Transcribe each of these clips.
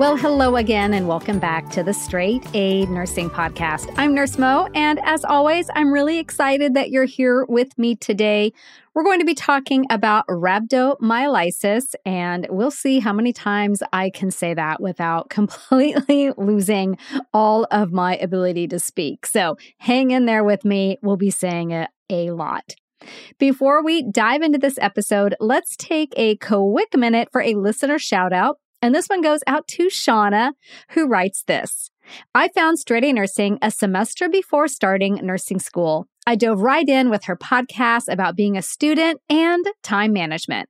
Well, hello again, and welcome back to the Straight A Nursing Podcast. I'm Nurse Mo, and as always, I'm really excited that you're here with me today. We're going to be talking about rhabdomyolysis, and we'll see how many times I can say that without completely losing all of my ability to speak. So hang in there with me. We'll be saying it a lot. Before we dive into this episode, let's take a quick minute for a listener shout out. And this one goes out to Shauna, who writes this. I found Straight A Nursing a semester before starting nursing school. I dove right in with her podcast about being a student and time management.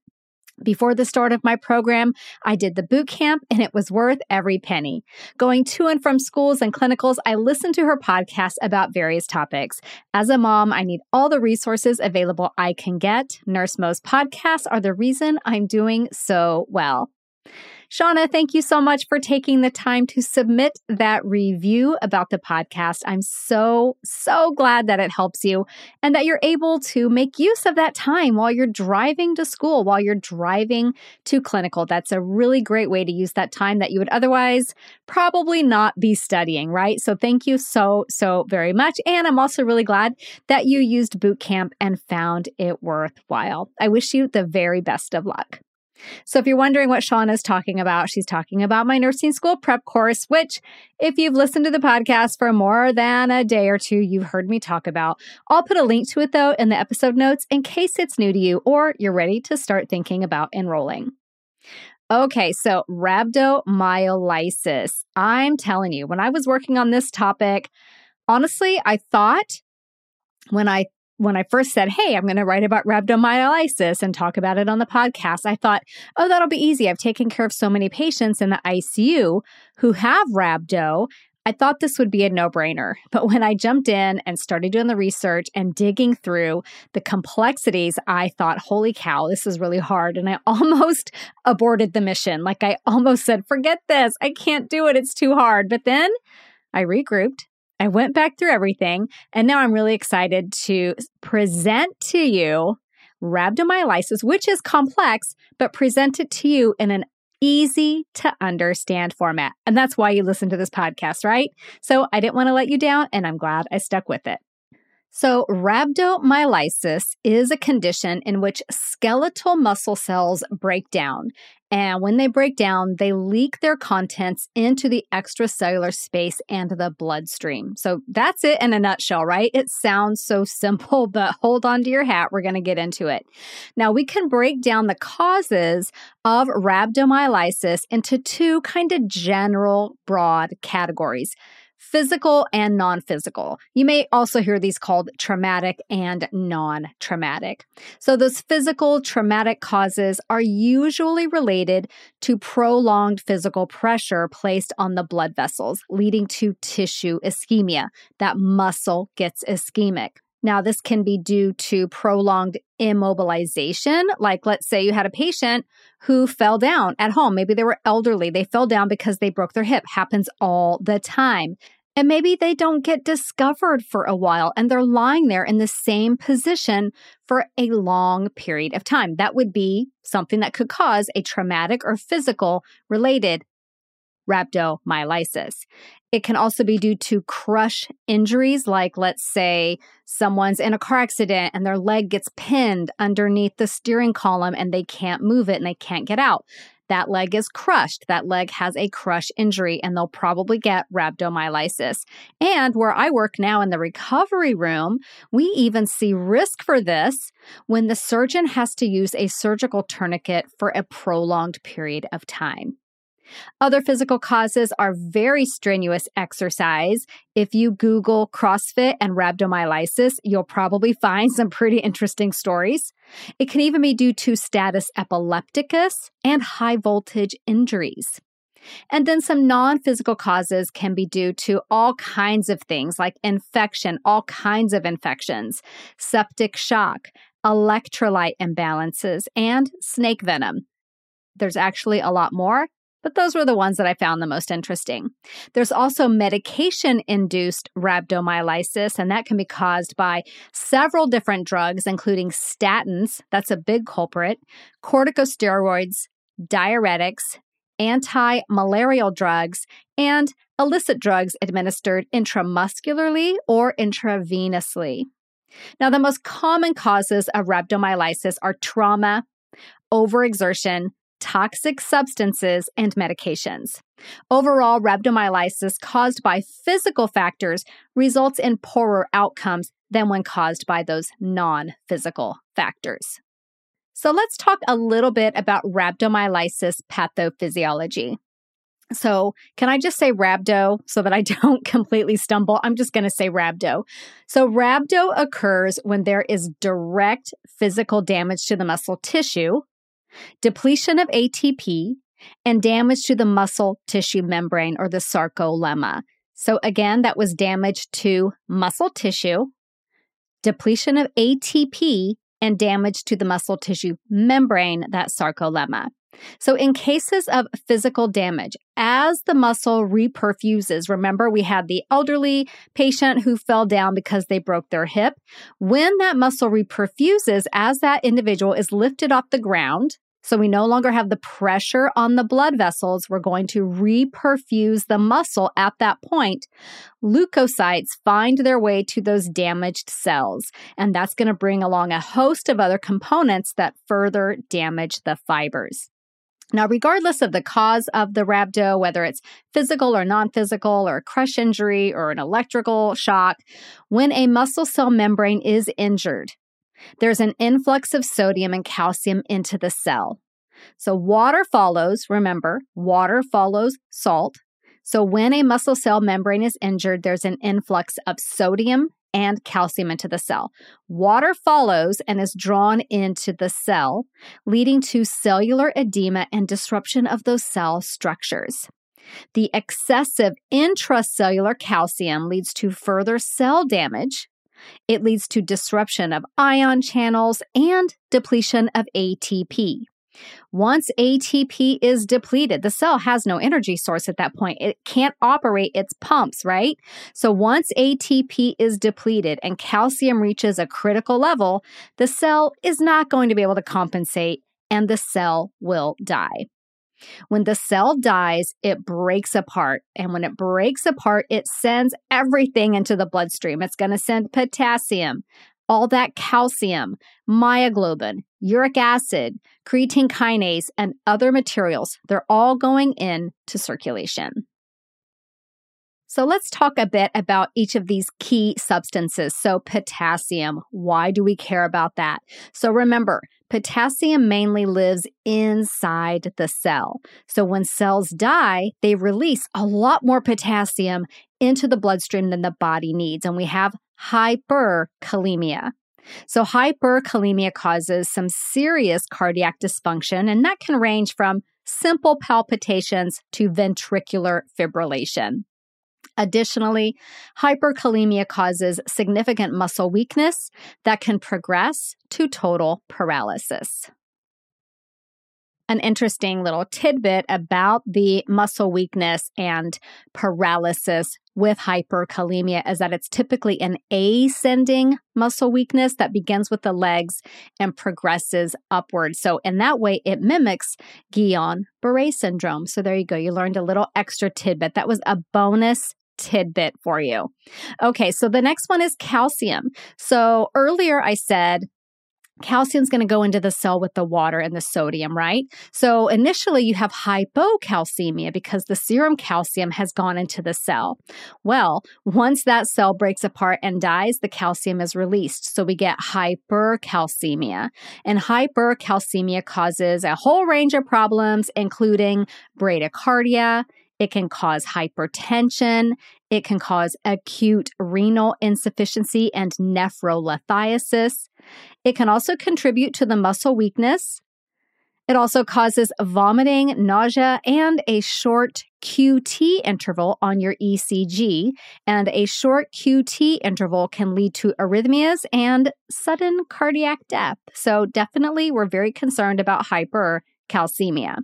Before the start of my program, I did the boot camp and it was worth every penny. Going to and from schools and clinicals, I listened to her podcast about various topics. As a mom, I need all the resources available I can get. Nurse Mo's podcasts are the reason I'm doing so well. Shauna, thank you so much for taking the time to submit that review about the podcast. I'm so, so glad that it helps you and that you're able to make use of that time while you're driving to school, while you're driving to clinical. That's a really great way to use that time that you would otherwise probably not be studying, right? So thank you so, so very much. And I'm also really glad that you used boot camp and found it worthwhile. I wish you the very best of luck. So, if you're wondering what Shauna is talking about, she's talking about my nursing school prep course, which, if you've listened to the podcast for more than a day or two, you've heard me talk about. I'll put a link to it though in the episode notes in case it's new to you or you're ready to start thinking about enrolling. Okay, so rhabdomyolysis. I'm telling you, when I was working on this topic, honestly, I thought when I when I first said, Hey, I'm going to write about rhabdomyolysis and talk about it on the podcast, I thought, Oh, that'll be easy. I've taken care of so many patients in the ICU who have rhabdo. I thought this would be a no brainer. But when I jumped in and started doing the research and digging through the complexities, I thought, holy cow, this is really hard. And I almost aborted the mission. Like I almost said, forget this. I can't do it. It's too hard. But then I regrouped I went back through everything, and now I'm really excited to present to you rhabdomyolysis, which is complex, but present it to you in an easy to understand format. And that's why you listen to this podcast, right? So I didn't want to let you down, and I'm glad I stuck with it. So, rhabdomyolysis is a condition in which skeletal muscle cells break down. And when they break down, they leak their contents into the extracellular space and the bloodstream. So, that's it in a nutshell, right? It sounds so simple, but hold on to your hat. We're going to get into it. Now, we can break down the causes of rhabdomyolysis into two kind of general, broad categories physical and non physical. You may also hear these called traumatic and non traumatic. So, those physical traumatic causes are usually related to prolonged physical pressure placed on the blood vessels, leading to tissue ischemia. That muscle gets ischemic. Now, this can be due to prolonged immobilization. Like, let's say you had a patient who fell down at home. Maybe they were elderly. They fell down because they broke their hip. Happens all the time. And maybe they don't get discovered for a while and they're lying there in the same position for a long period of time. That would be something that could cause a traumatic or physical related rhabdomyolysis. It can also be due to crush injuries, like let's say someone's in a car accident and their leg gets pinned underneath the steering column and they can't move it and they can't get out. that leg is crushed. That leg has a crush injury and they'll probably get rhabdomyolysis. And where I work now in the recovery room, we even see risk for this when the surgeon has to use a surgical tourniquet for a prolonged period of time. Other physical causes are very strenuous exercise. If you Google CrossFit and rhabdomyolysis, you'll probably find some pretty interesting stories. It can even be due to status epilepticus and high voltage injuries. And then some non physical causes can be due to all kinds of things like infection, all kinds of infections, septic shock, electrolyte imbalances, and snake venom. There's actually a lot more, but those were the ones that I found the most interesting. There's also medication induced rhabdomyolysis, and that can be caused by several different drugs, including statins, that's a big culprit, corticosteroids, diuretics, anti malarial drugs, and illicit drugs administered intramuscularly or intravenously. Now, the most common causes of rhabdomyolysis are trauma, overexertion, toxic substances, and medications. Overall, rhabdomyolysis caused by physical factors results in poorer outcomes than when caused by those non physical factors. So let's talk a little bit about rhabdomyolysis pathophysiology. So, can I just say rhabdo so that I don't completely stumble? I'm just going to say rhabdo. So, rhabdo occurs when there is direct physical damage to the muscle tissue, depletion of ATP, and damage to the muscle tissue membrane or the sarcolemma. So, again, that was damage to muscle tissue, depletion of ATP, and damage to the muscle tissue membrane, that sarcolemma. So, in cases of physical damage, as the muscle reperfuses, remember we had the elderly patient who fell down because they broke their hip. When that muscle reperfuses, as that individual is lifted off the ground, so we no longer have the pressure on the blood vessels. We're going to reperfuse the muscle at that point. Leukocytes find their way to those damaged cells, and that's going to bring along a host of other components that further damage the fibers. Now, regardless of the cause of the rhabdo, whether it's physical or non physical, or a crush injury or an electrical shock, when a muscle cell membrane is injured, there's an influx of sodium and calcium into the cell. So, water follows, remember, water follows salt. So, when a muscle cell membrane is injured, there's an influx of sodium and calcium into the cell. Water follows and is drawn into the cell, leading to cellular edema and disruption of those cell structures. The excessive intracellular calcium leads to further cell damage, it leads to disruption of ion channels and depletion of ATP. Once ATP is depleted, the cell has no energy source at that point. It can't operate its pumps, right? So once ATP is depleted and calcium reaches a critical level, the cell is not going to be able to compensate and the cell will die. When the cell dies, it breaks apart. And when it breaks apart, it sends everything into the bloodstream. It's going to send potassium, all that calcium, myoglobin, uric acid, creatine kinase, and other materials. They're all going into circulation. So let's talk a bit about each of these key substances. So, potassium, why do we care about that? So, remember, potassium mainly lives inside the cell. So, when cells die, they release a lot more potassium into the bloodstream than the body needs. And we have hyperkalemia. So, hyperkalemia causes some serious cardiac dysfunction, and that can range from simple palpitations to ventricular fibrillation. Additionally, hyperkalemia causes significant muscle weakness that can progress to total paralysis. An interesting little tidbit about the muscle weakness and paralysis with hyperkalemia is that it's typically an ascending muscle weakness that begins with the legs and progresses upward. So, in that way, it mimics Guillain Barre syndrome. So, there you go. You learned a little extra tidbit. That was a bonus tidbit for you. Okay, so the next one is calcium. So earlier I said calcium's going to go into the cell with the water and the sodium, right? So initially you have hypocalcemia because the serum calcium has gone into the cell. Well, once that cell breaks apart and dies, the calcium is released. So we get hypercalcemia. And hypercalcemia causes a whole range of problems, including bradycardia, it can cause hypertension. It can cause acute renal insufficiency and nephrolithiasis. It can also contribute to the muscle weakness. It also causes vomiting, nausea, and a short QT interval on your ECG. And a short QT interval can lead to arrhythmias and sudden cardiac death. So, definitely, we're very concerned about hypercalcemia.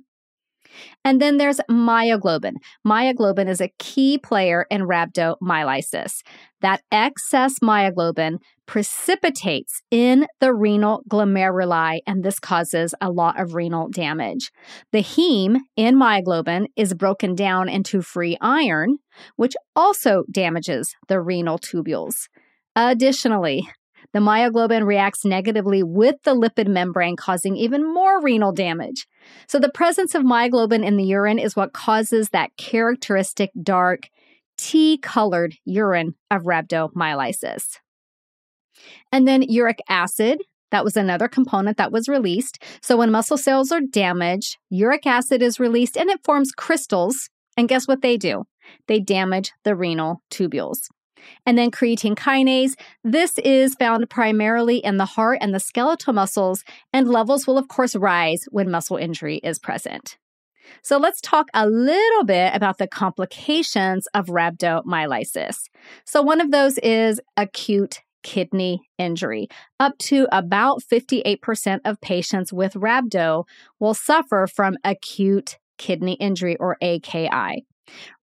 And then there's myoglobin. Myoglobin is a key player in rhabdomyolysis. That excess myoglobin precipitates in the renal glomeruli, and this causes a lot of renal damage. The heme in myoglobin is broken down into free iron, which also damages the renal tubules. Additionally, the myoglobin reacts negatively with the lipid membrane, causing even more renal damage. So, the presence of myoglobin in the urine is what causes that characteristic dark, tea colored urine of rhabdomyolysis. And then uric acid. That was another component that was released. So, when muscle cells are damaged, uric acid is released and it forms crystals. And guess what they do? They damage the renal tubules. And then creatine kinase. This is found primarily in the heart and the skeletal muscles, and levels will, of course, rise when muscle injury is present. So let's talk a little bit about the complications of rhabdomyolysis. So one of those is acute kidney injury. Up to about 58% of patients with rhabdo will suffer from acute kidney injury or AKI.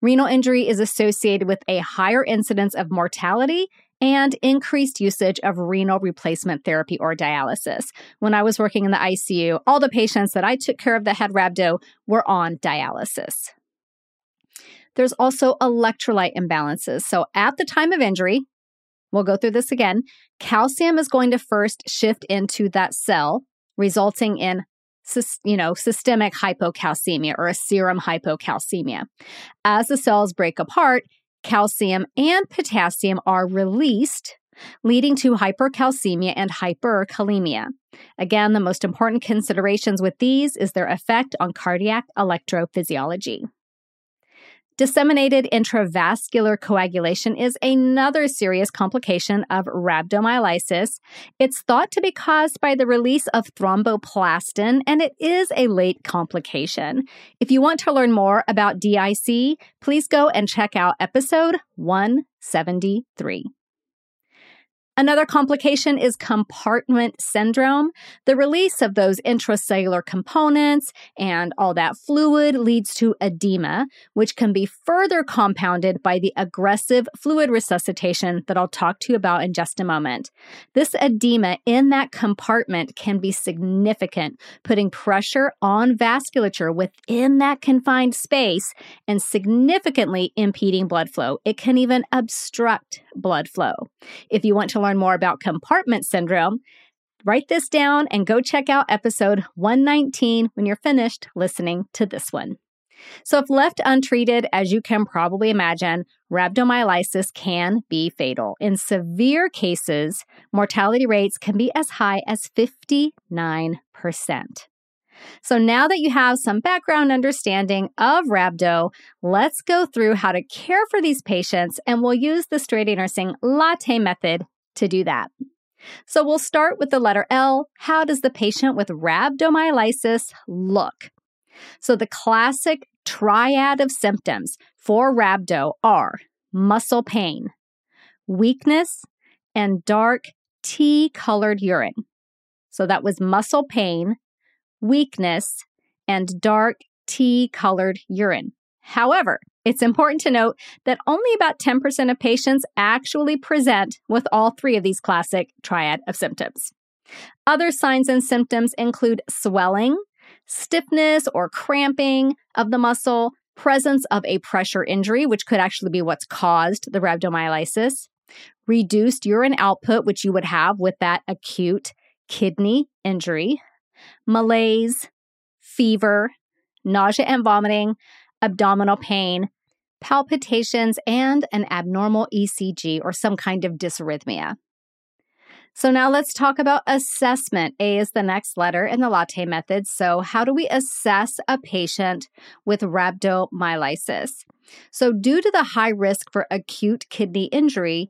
Renal injury is associated with a higher incidence of mortality and increased usage of renal replacement therapy or dialysis. When I was working in the ICU, all the patients that I took care of that had rhabdo were on dialysis. There's also electrolyte imbalances. So at the time of injury, we'll go through this again, calcium is going to first shift into that cell, resulting in you know, systemic hypocalcemia or a serum hypocalcemia. As the cells break apart, calcium and potassium are released, leading to hypercalcemia and hyperkalemia. Again, the most important considerations with these is their effect on cardiac electrophysiology. Disseminated intravascular coagulation is another serious complication of rhabdomyolysis. It's thought to be caused by the release of thromboplastin, and it is a late complication. If you want to learn more about DIC, please go and check out episode 173. Another complication is compartment syndrome. The release of those intracellular components and all that fluid leads to edema, which can be further compounded by the aggressive fluid resuscitation that I'll talk to you about in just a moment. This edema in that compartment can be significant, putting pressure on vasculature within that confined space and significantly impeding blood flow. It can even obstruct blood flow. If you want to learn more about compartment syndrome, write this down and go check out episode 119 when you're finished listening to this one. So, if left untreated, as you can probably imagine, rhabdomyolysis can be fatal. In severe cases, mortality rates can be as high as 59%. So now that you have some background understanding of rhabdo, let's go through how to care for these patients and we'll use the straight A nursing latte method to do that. So we'll start with the letter L. How does the patient with rhabdomyolysis look? So the classic triad of symptoms for rhabdo are muscle pain, weakness, and dark tea colored urine. So that was muscle pain, weakness, and dark tea colored urine. However, it's important to note that only about 10% of patients actually present with all three of these classic triad of symptoms. Other signs and symptoms include swelling, stiffness or cramping of the muscle, presence of a pressure injury, which could actually be what's caused the rhabdomyolysis, reduced urine output, which you would have with that acute kidney injury, malaise, fever, nausea and vomiting, abdominal pain, palpitations, and an abnormal ECG or some kind of dysrhythmia. So now let's talk about assessment. A is the next letter in the latte method. So, how do we assess a patient with rhabdomyolysis? So, due to the high risk for acute kidney injury,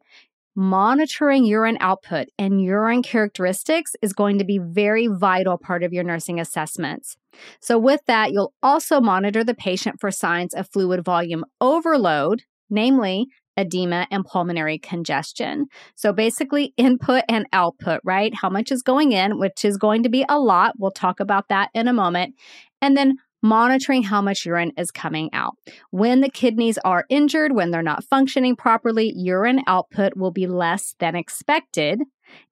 monitoring urine output and urine characteristics is going to be very vital part of your nursing assessments. So with that, you'll also monitor the patient for signs of fluid volume overload, namely edema and pulmonary congestion. So basically input and output, right? How much is going in, which is going to be a lot. We'll talk about that in a moment. And then monitoring how much urine is coming out. When the kidneys are injured, when they're not functioning properly, urine output will be less than expected.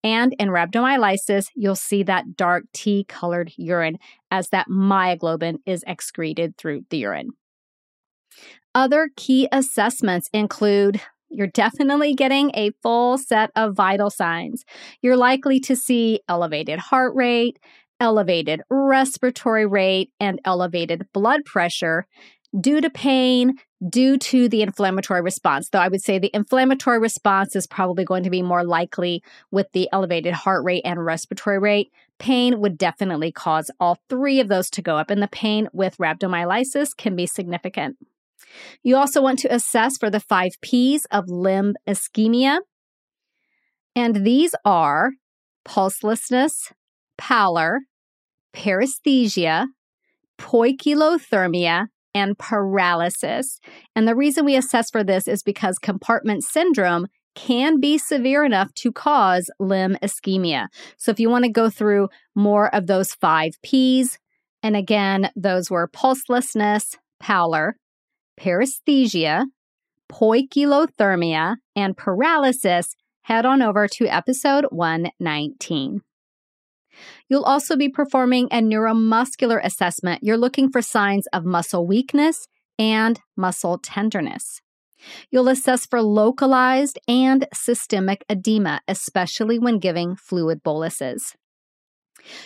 And in rhabdomyolysis, you'll see that dark tea colored urine as that myoglobin is excreted through the urine. Other key assessments include you're definitely getting a full set of vital signs. You're likely to see elevated heart rate, elevated respiratory rate, and elevated blood pressure due to pain, due to the inflammatory response. Though I would say the inflammatory response is probably going to be more likely with the elevated heart rate and respiratory rate. Pain would definitely cause all three of those to go up, and the pain with rhabdomyolysis can be significant. You also want to assess for the five P's of limb ischemia. And these are pulselessness, pallor, paresthesia, poikilothermia, and paralysis. And the reason we assess for this is because compartment syndrome can be severe enough to cause limb ischemia. So if you want to go through more of those five P's, and again, those were pulselessness, pallor, paresthesia, poikilothermia, and paralysis, head on over to episode 119. You'll also be performing a neuromuscular assessment. You're looking for signs of muscle weakness and muscle tenderness. You'll assess for localized and systemic edema, especially when giving fluid boluses.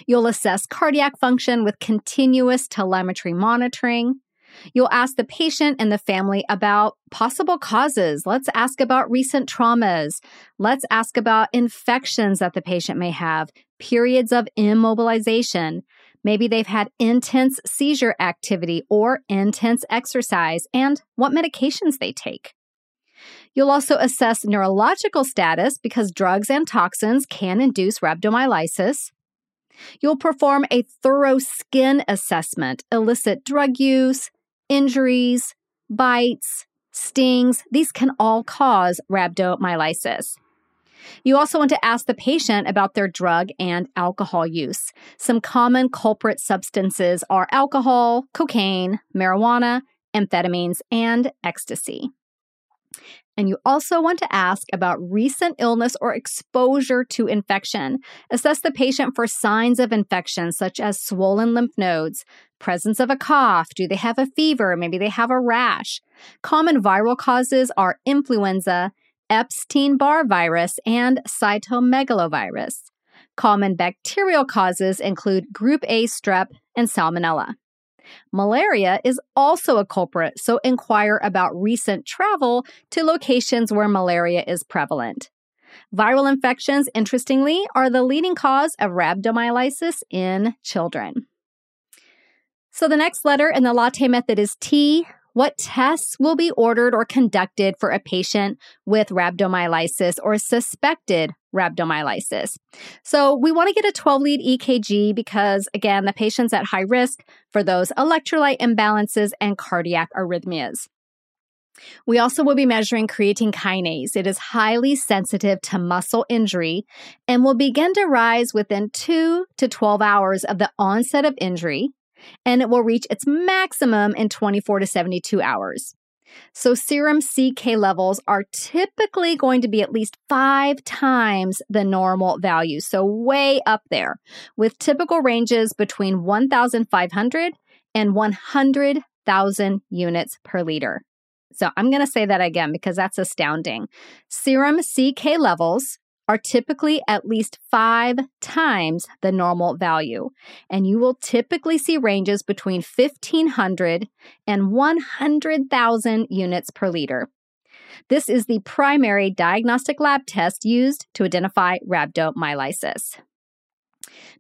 You'll assess cardiac function with continuous telemetry monitoring. You'll ask the patient and the family about possible causes. Let's ask about recent traumas. Let's ask about infections that the patient may have, periods of immobilization. Maybe they've had intense seizure activity or intense exercise and what medications they take. You'll also assess neurological status because drugs and toxins can induce rhabdomyolysis. You'll perform a thorough skin assessment, elicit drug use, injuries, bites, stings, these can all cause rhabdomyolysis. You also want to ask the patient about their drug and alcohol use. Some common culprit substances are alcohol, cocaine, marijuana, amphetamines, and ecstasy. And you also want to ask about recent illness or exposure to infection. Assess the patient for signs of infection, such as swollen lymph nodes, presence of a cough. Do they have a fever? Maybe they have a rash. Common viral causes are influenza, Epstein Barr virus, and cytomegalovirus. Common bacterial causes include group A strep and salmonella. Malaria is also a culprit, so inquire about recent travel to locations where malaria is prevalent. Viral infections, interestingly, are the leading cause of rhabdomyolysis in children. So the next letter in the latte method is T. What tests will be ordered or conducted for a patient with rhabdomyolysis or suspected rhabdomyolysis? So, we want to get a 12 lead EKG because, again, the patient's at high risk for those electrolyte imbalances and cardiac arrhythmias. We also will be measuring creatine kinase. It is highly sensitive to muscle injury and will begin to rise within 2 to 12 hours of the onset of injury and it will reach its maximum in 24 to 72 hours. So, serum CK levels are typically going to be at least five times the normal value. So, way up there, with typical ranges between 1,500 and 100,000 units per liter. So, I'm going to say that again because that's astounding. Serum CK levels are typically at least five times the normal value, and you will typically see ranges between 1,500 and 100,000 units per liter. This is the primary diagnostic lab test used to identify rhabdomyolysis.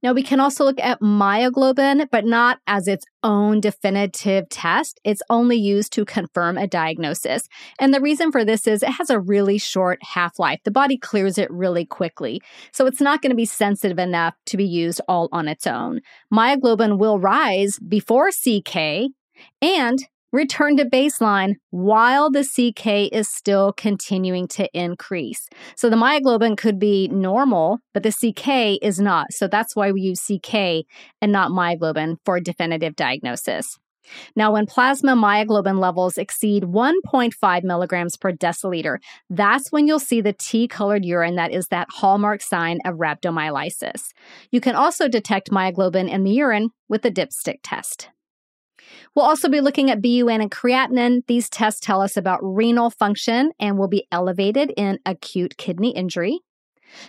Now, we can also look at myoglobin, but not as its own definitive test. It's only used to confirm a diagnosis. And the reason for this is it has a really short half life. The body clears it really quickly. So it's not going to be sensitive enough to be used all on its own. Myoglobin will rise before CK and return to baseline while the CK is still continuing to increase. So the myoglobin could be normal, but the CK is not. So that's why we use CK and not myoglobin for definitive diagnosis. Now, when plasma myoglobin levels exceed 1.5 milligrams per deciliter, that's when you'll see the tea colored urine that is that hallmark sign of rhabdomyolysis. You can also detect myoglobin in the urine with the dipstick test. We'll also be looking at BUN and creatinine. These tests tell us about renal function and will be elevated in acute kidney injury.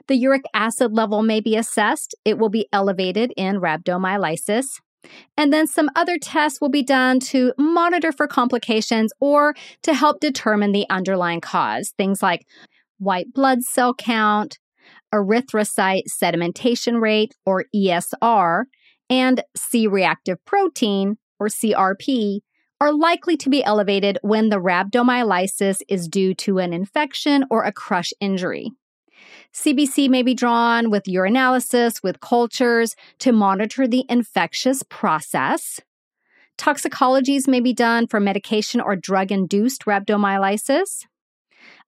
The uric acid level may be assessed. It will be elevated in rhabdomyolysis. And then some other tests will be done to monitor for complications or to help determine the underlying cause. Things like white blood cell count, erythrocyte sedimentation rate or ESR, and C reactive protein or CRP, are likely to be elevated when the rhabdomyolysis is due to an infection or a crush injury. CBC may be drawn with urinalysis, with cultures to monitor the infectious process. Toxicologies may be done for medication or drug induced rhabdomyolysis.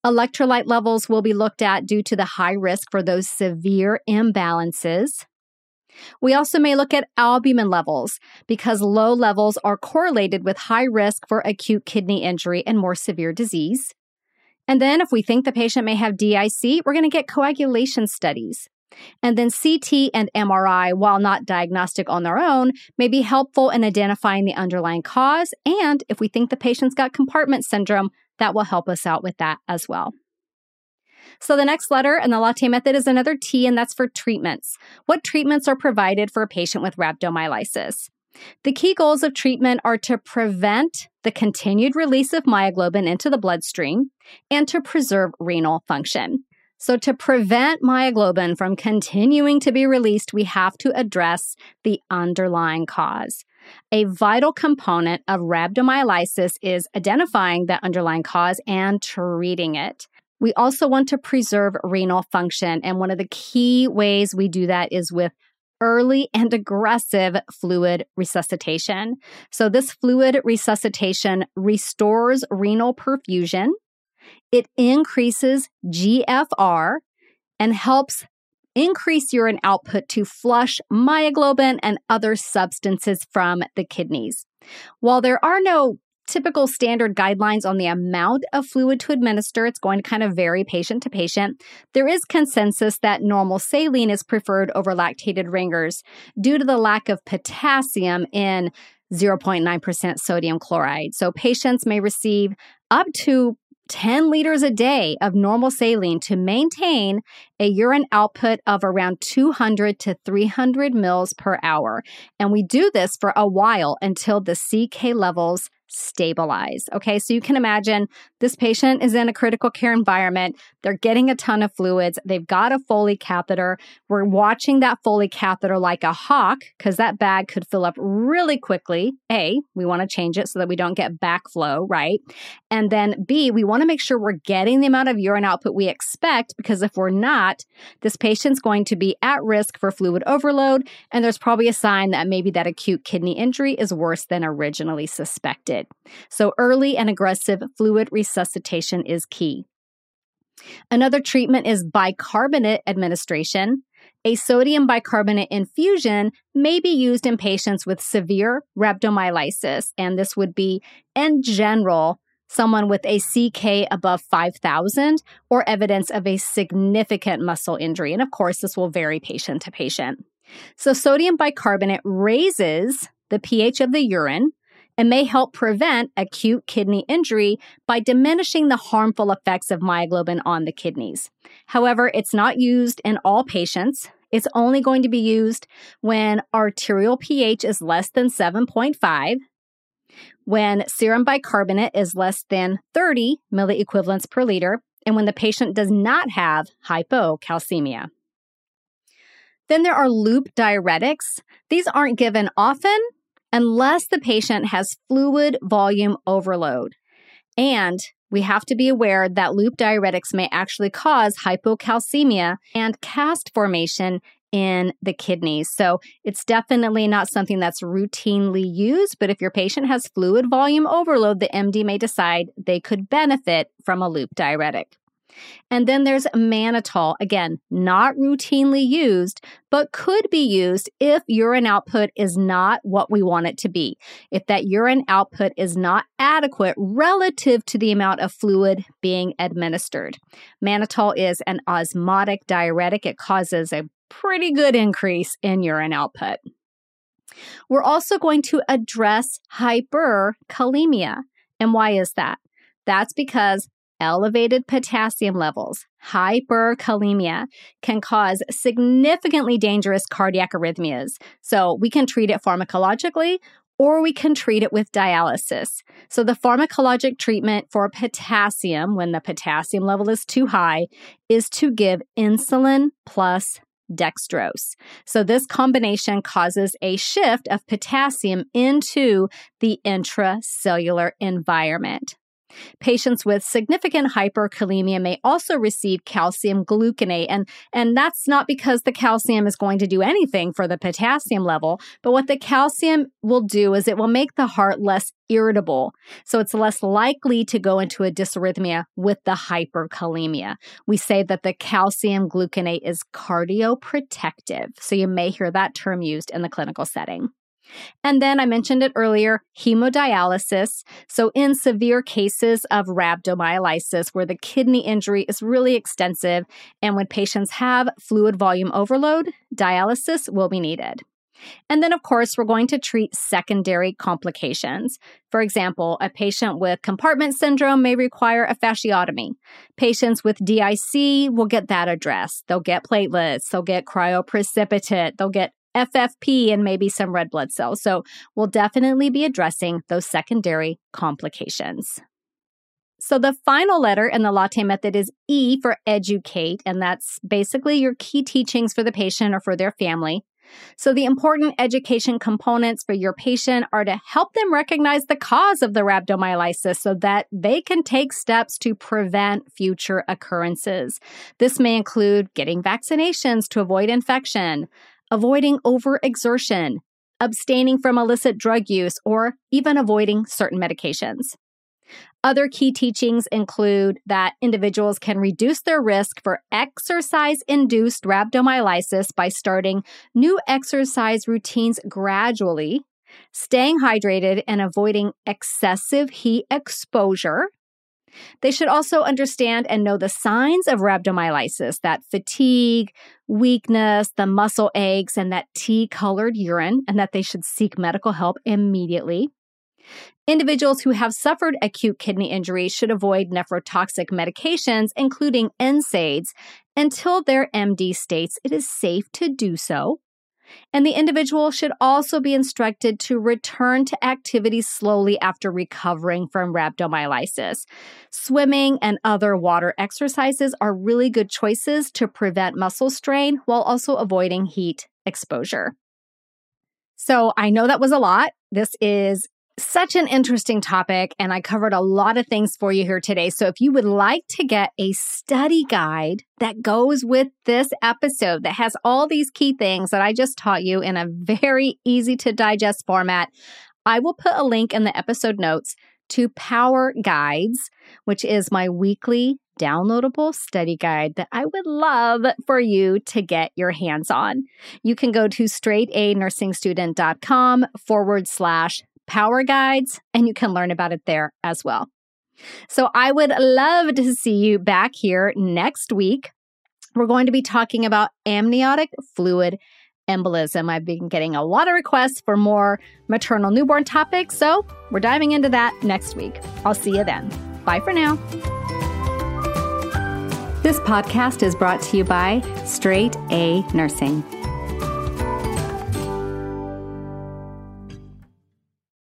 Electrolyte levels will be looked at due to the high risk for those severe imbalances. We also may look at albumin levels because low levels are correlated with high risk for acute kidney injury and more severe disease. And then, if we think the patient may have DIC, we're going to get coagulation studies. And then CT and MRI, while not diagnostic on their own, may be helpful in identifying the underlying cause. And if we think the patient's got compartment syndrome, that will help us out with that as well. So the next letter in the latte method is another T, and that's for treatments. What treatments are provided for a patient with rhabdomyolysis? The key goals of treatment are to prevent the continued release of myoglobin into the bloodstream and to preserve renal function. So, to prevent myoglobin from continuing to be released, we have to address the underlying cause. A vital component of rhabdomyolysis is identifying the underlying cause and treating it. We also want to preserve renal function. And one of the key ways we do that is with early and aggressive fluid resuscitation. So, this fluid resuscitation restores renal perfusion, it increases GFR, and helps increase urine output to flush myoglobin and other substances from the kidneys. While there are no typical standard guidelines on the amount of fluid to administer. It's going to kind of vary patient to patient. There is consensus that normal saline is preferred over lactated ringers due to the lack of potassium in 0.9% sodium chloride. So patients may receive up to 10 liters a day of normal saline to maintain a urine output of around 200 to 300 mils per hour. And we do this for a while until the CK levels stabilize. Okay, so you can imagine this patient is in a critical care environment. They're getting a ton of fluids. They've got a Foley catheter. We're watching that Foley catheter like a hawk because that bag could fill up really quickly. A, we want to change it so that we don't get backflow, right? And then B, we want to make sure we're getting the amount of urine output we expect because if we're not, this patient's going to be at risk for fluid overload. And there's probably a sign that maybe that acute kidney injury is worse than originally suspected needed. So, early and aggressive fluid resuscitation is key. Another treatment is bicarbonate administration. A sodium bicarbonate infusion may be used in patients with severe rhabdomyolysis, and this would be, in general, someone with a CK above 5,000 or evidence of a significant muscle injury. And of course, this will vary patient to patient. So, sodium bicarbonate raises the pH of the urine and may help prevent acute kidney injury by diminishing the harmful effects of myoglobin on the kidneys. However, it's not used in all patients. It's only going to be used when arterial pH is less than 7.5, when serum bicarbonate is less than 30 milliequivalents per liter, and when the patient does not have hypocalcemia. Then there are loop diuretics. These aren't given often unless the patient has fluid volume overload. And we have to be aware that loop diuretics may actually cause hypocalcemia and cast formation in the kidneys. So it's definitely not something that's routinely used, but if your patient has fluid volume overload, the MD may decide they could benefit from a loop diuretic. And then there's mannitol, again, not routinely used, but could be used if urine output is not what we want it to be. If that urine output is not adequate relative to the amount of fluid being administered. Mannitol is an osmotic diuretic, it causes a pretty good increase in urine output. We're also going to address hyperkalemia. And why is that? That's because elevated potassium levels, hyperkalemia, can cause significantly dangerous cardiac arrhythmias. So we can treat it pharmacologically or we can treat it with dialysis. So the pharmacologic treatment for potassium, when the potassium level is too high, is to give insulin plus dextrose. So this combination causes a shift of potassium into the intracellular environment. Patients with significant hyperkalemia may also receive calcium gluconate. And, and that's not because the calcium is going to do anything for the potassium level, but what the calcium will do is it will make the heart less irritable. So it's less likely to go into a dysrhythmia with the hyperkalemia. We say that the calcium gluconate is cardioprotective. So you may hear that term used in the clinical setting. And then I mentioned it earlier hemodialysis. So, in severe cases of rhabdomyolysis, where the kidney injury is really extensive, and when patients have fluid volume overload, dialysis will be needed. And then, of course, we're going to treat secondary complications. For example, a patient with compartment syndrome may require a fasciotomy. Patients with DIC will get that addressed. They'll get platelets, they'll get cryoprecipitate, they'll get FFP and maybe some red blood cells. So we'll definitely be addressing those secondary complications. So the final letter in the latte method is E for educate, and that's basically your key teachings for the patient or for their family. So the important education components for your patient are to help them recognize the cause of the rhabdomyolysis so that they can take steps to prevent future occurrences. This may include getting vaccinations to avoid infection, avoiding overexertion, abstaining from illicit drug use, or even avoiding certain medications. Other key teachings include that individuals can reduce their risk for exercise induced rhabdomyolysis by starting new exercise routines gradually, staying hydrated, and avoiding excessive heat exposure. They should also understand and know the signs of rhabdomyolysis that fatigue, weakness, the muscle aches, and that tea colored urine, and that they should seek medical help immediately. Individuals who have suffered acute kidney injury should avoid nephrotoxic medications, including NSAIDs, until their MD states it is safe to do so. And the individual should also be instructed to return to activity slowly after recovering from rhabdomyolysis. Swimming and other water exercises are really good choices to prevent muscle strain while also avoiding heat exposure. So I know that was a lot. This is such an interesting topic, and I covered a lot of things for you here today. So, if you would like to get a study guide that goes with this episode that has all these key things that I just taught you in a very easy to digest format, I will put a link in the episode notes to Power Guides, which is my weekly downloadable study guide that I would love for you to get your hands on. You can go to straightanursingstudent.com forward slash power guides, and you can learn about it there as well. So I would love to see you back here next week. We're going to be talking about amniotic fluid embolism. I've been getting a lot of requests for more maternal newborn topics, so we're diving into that next week. I'll see you then. Bye for now. This podcast is brought to you by Straight A Nursing.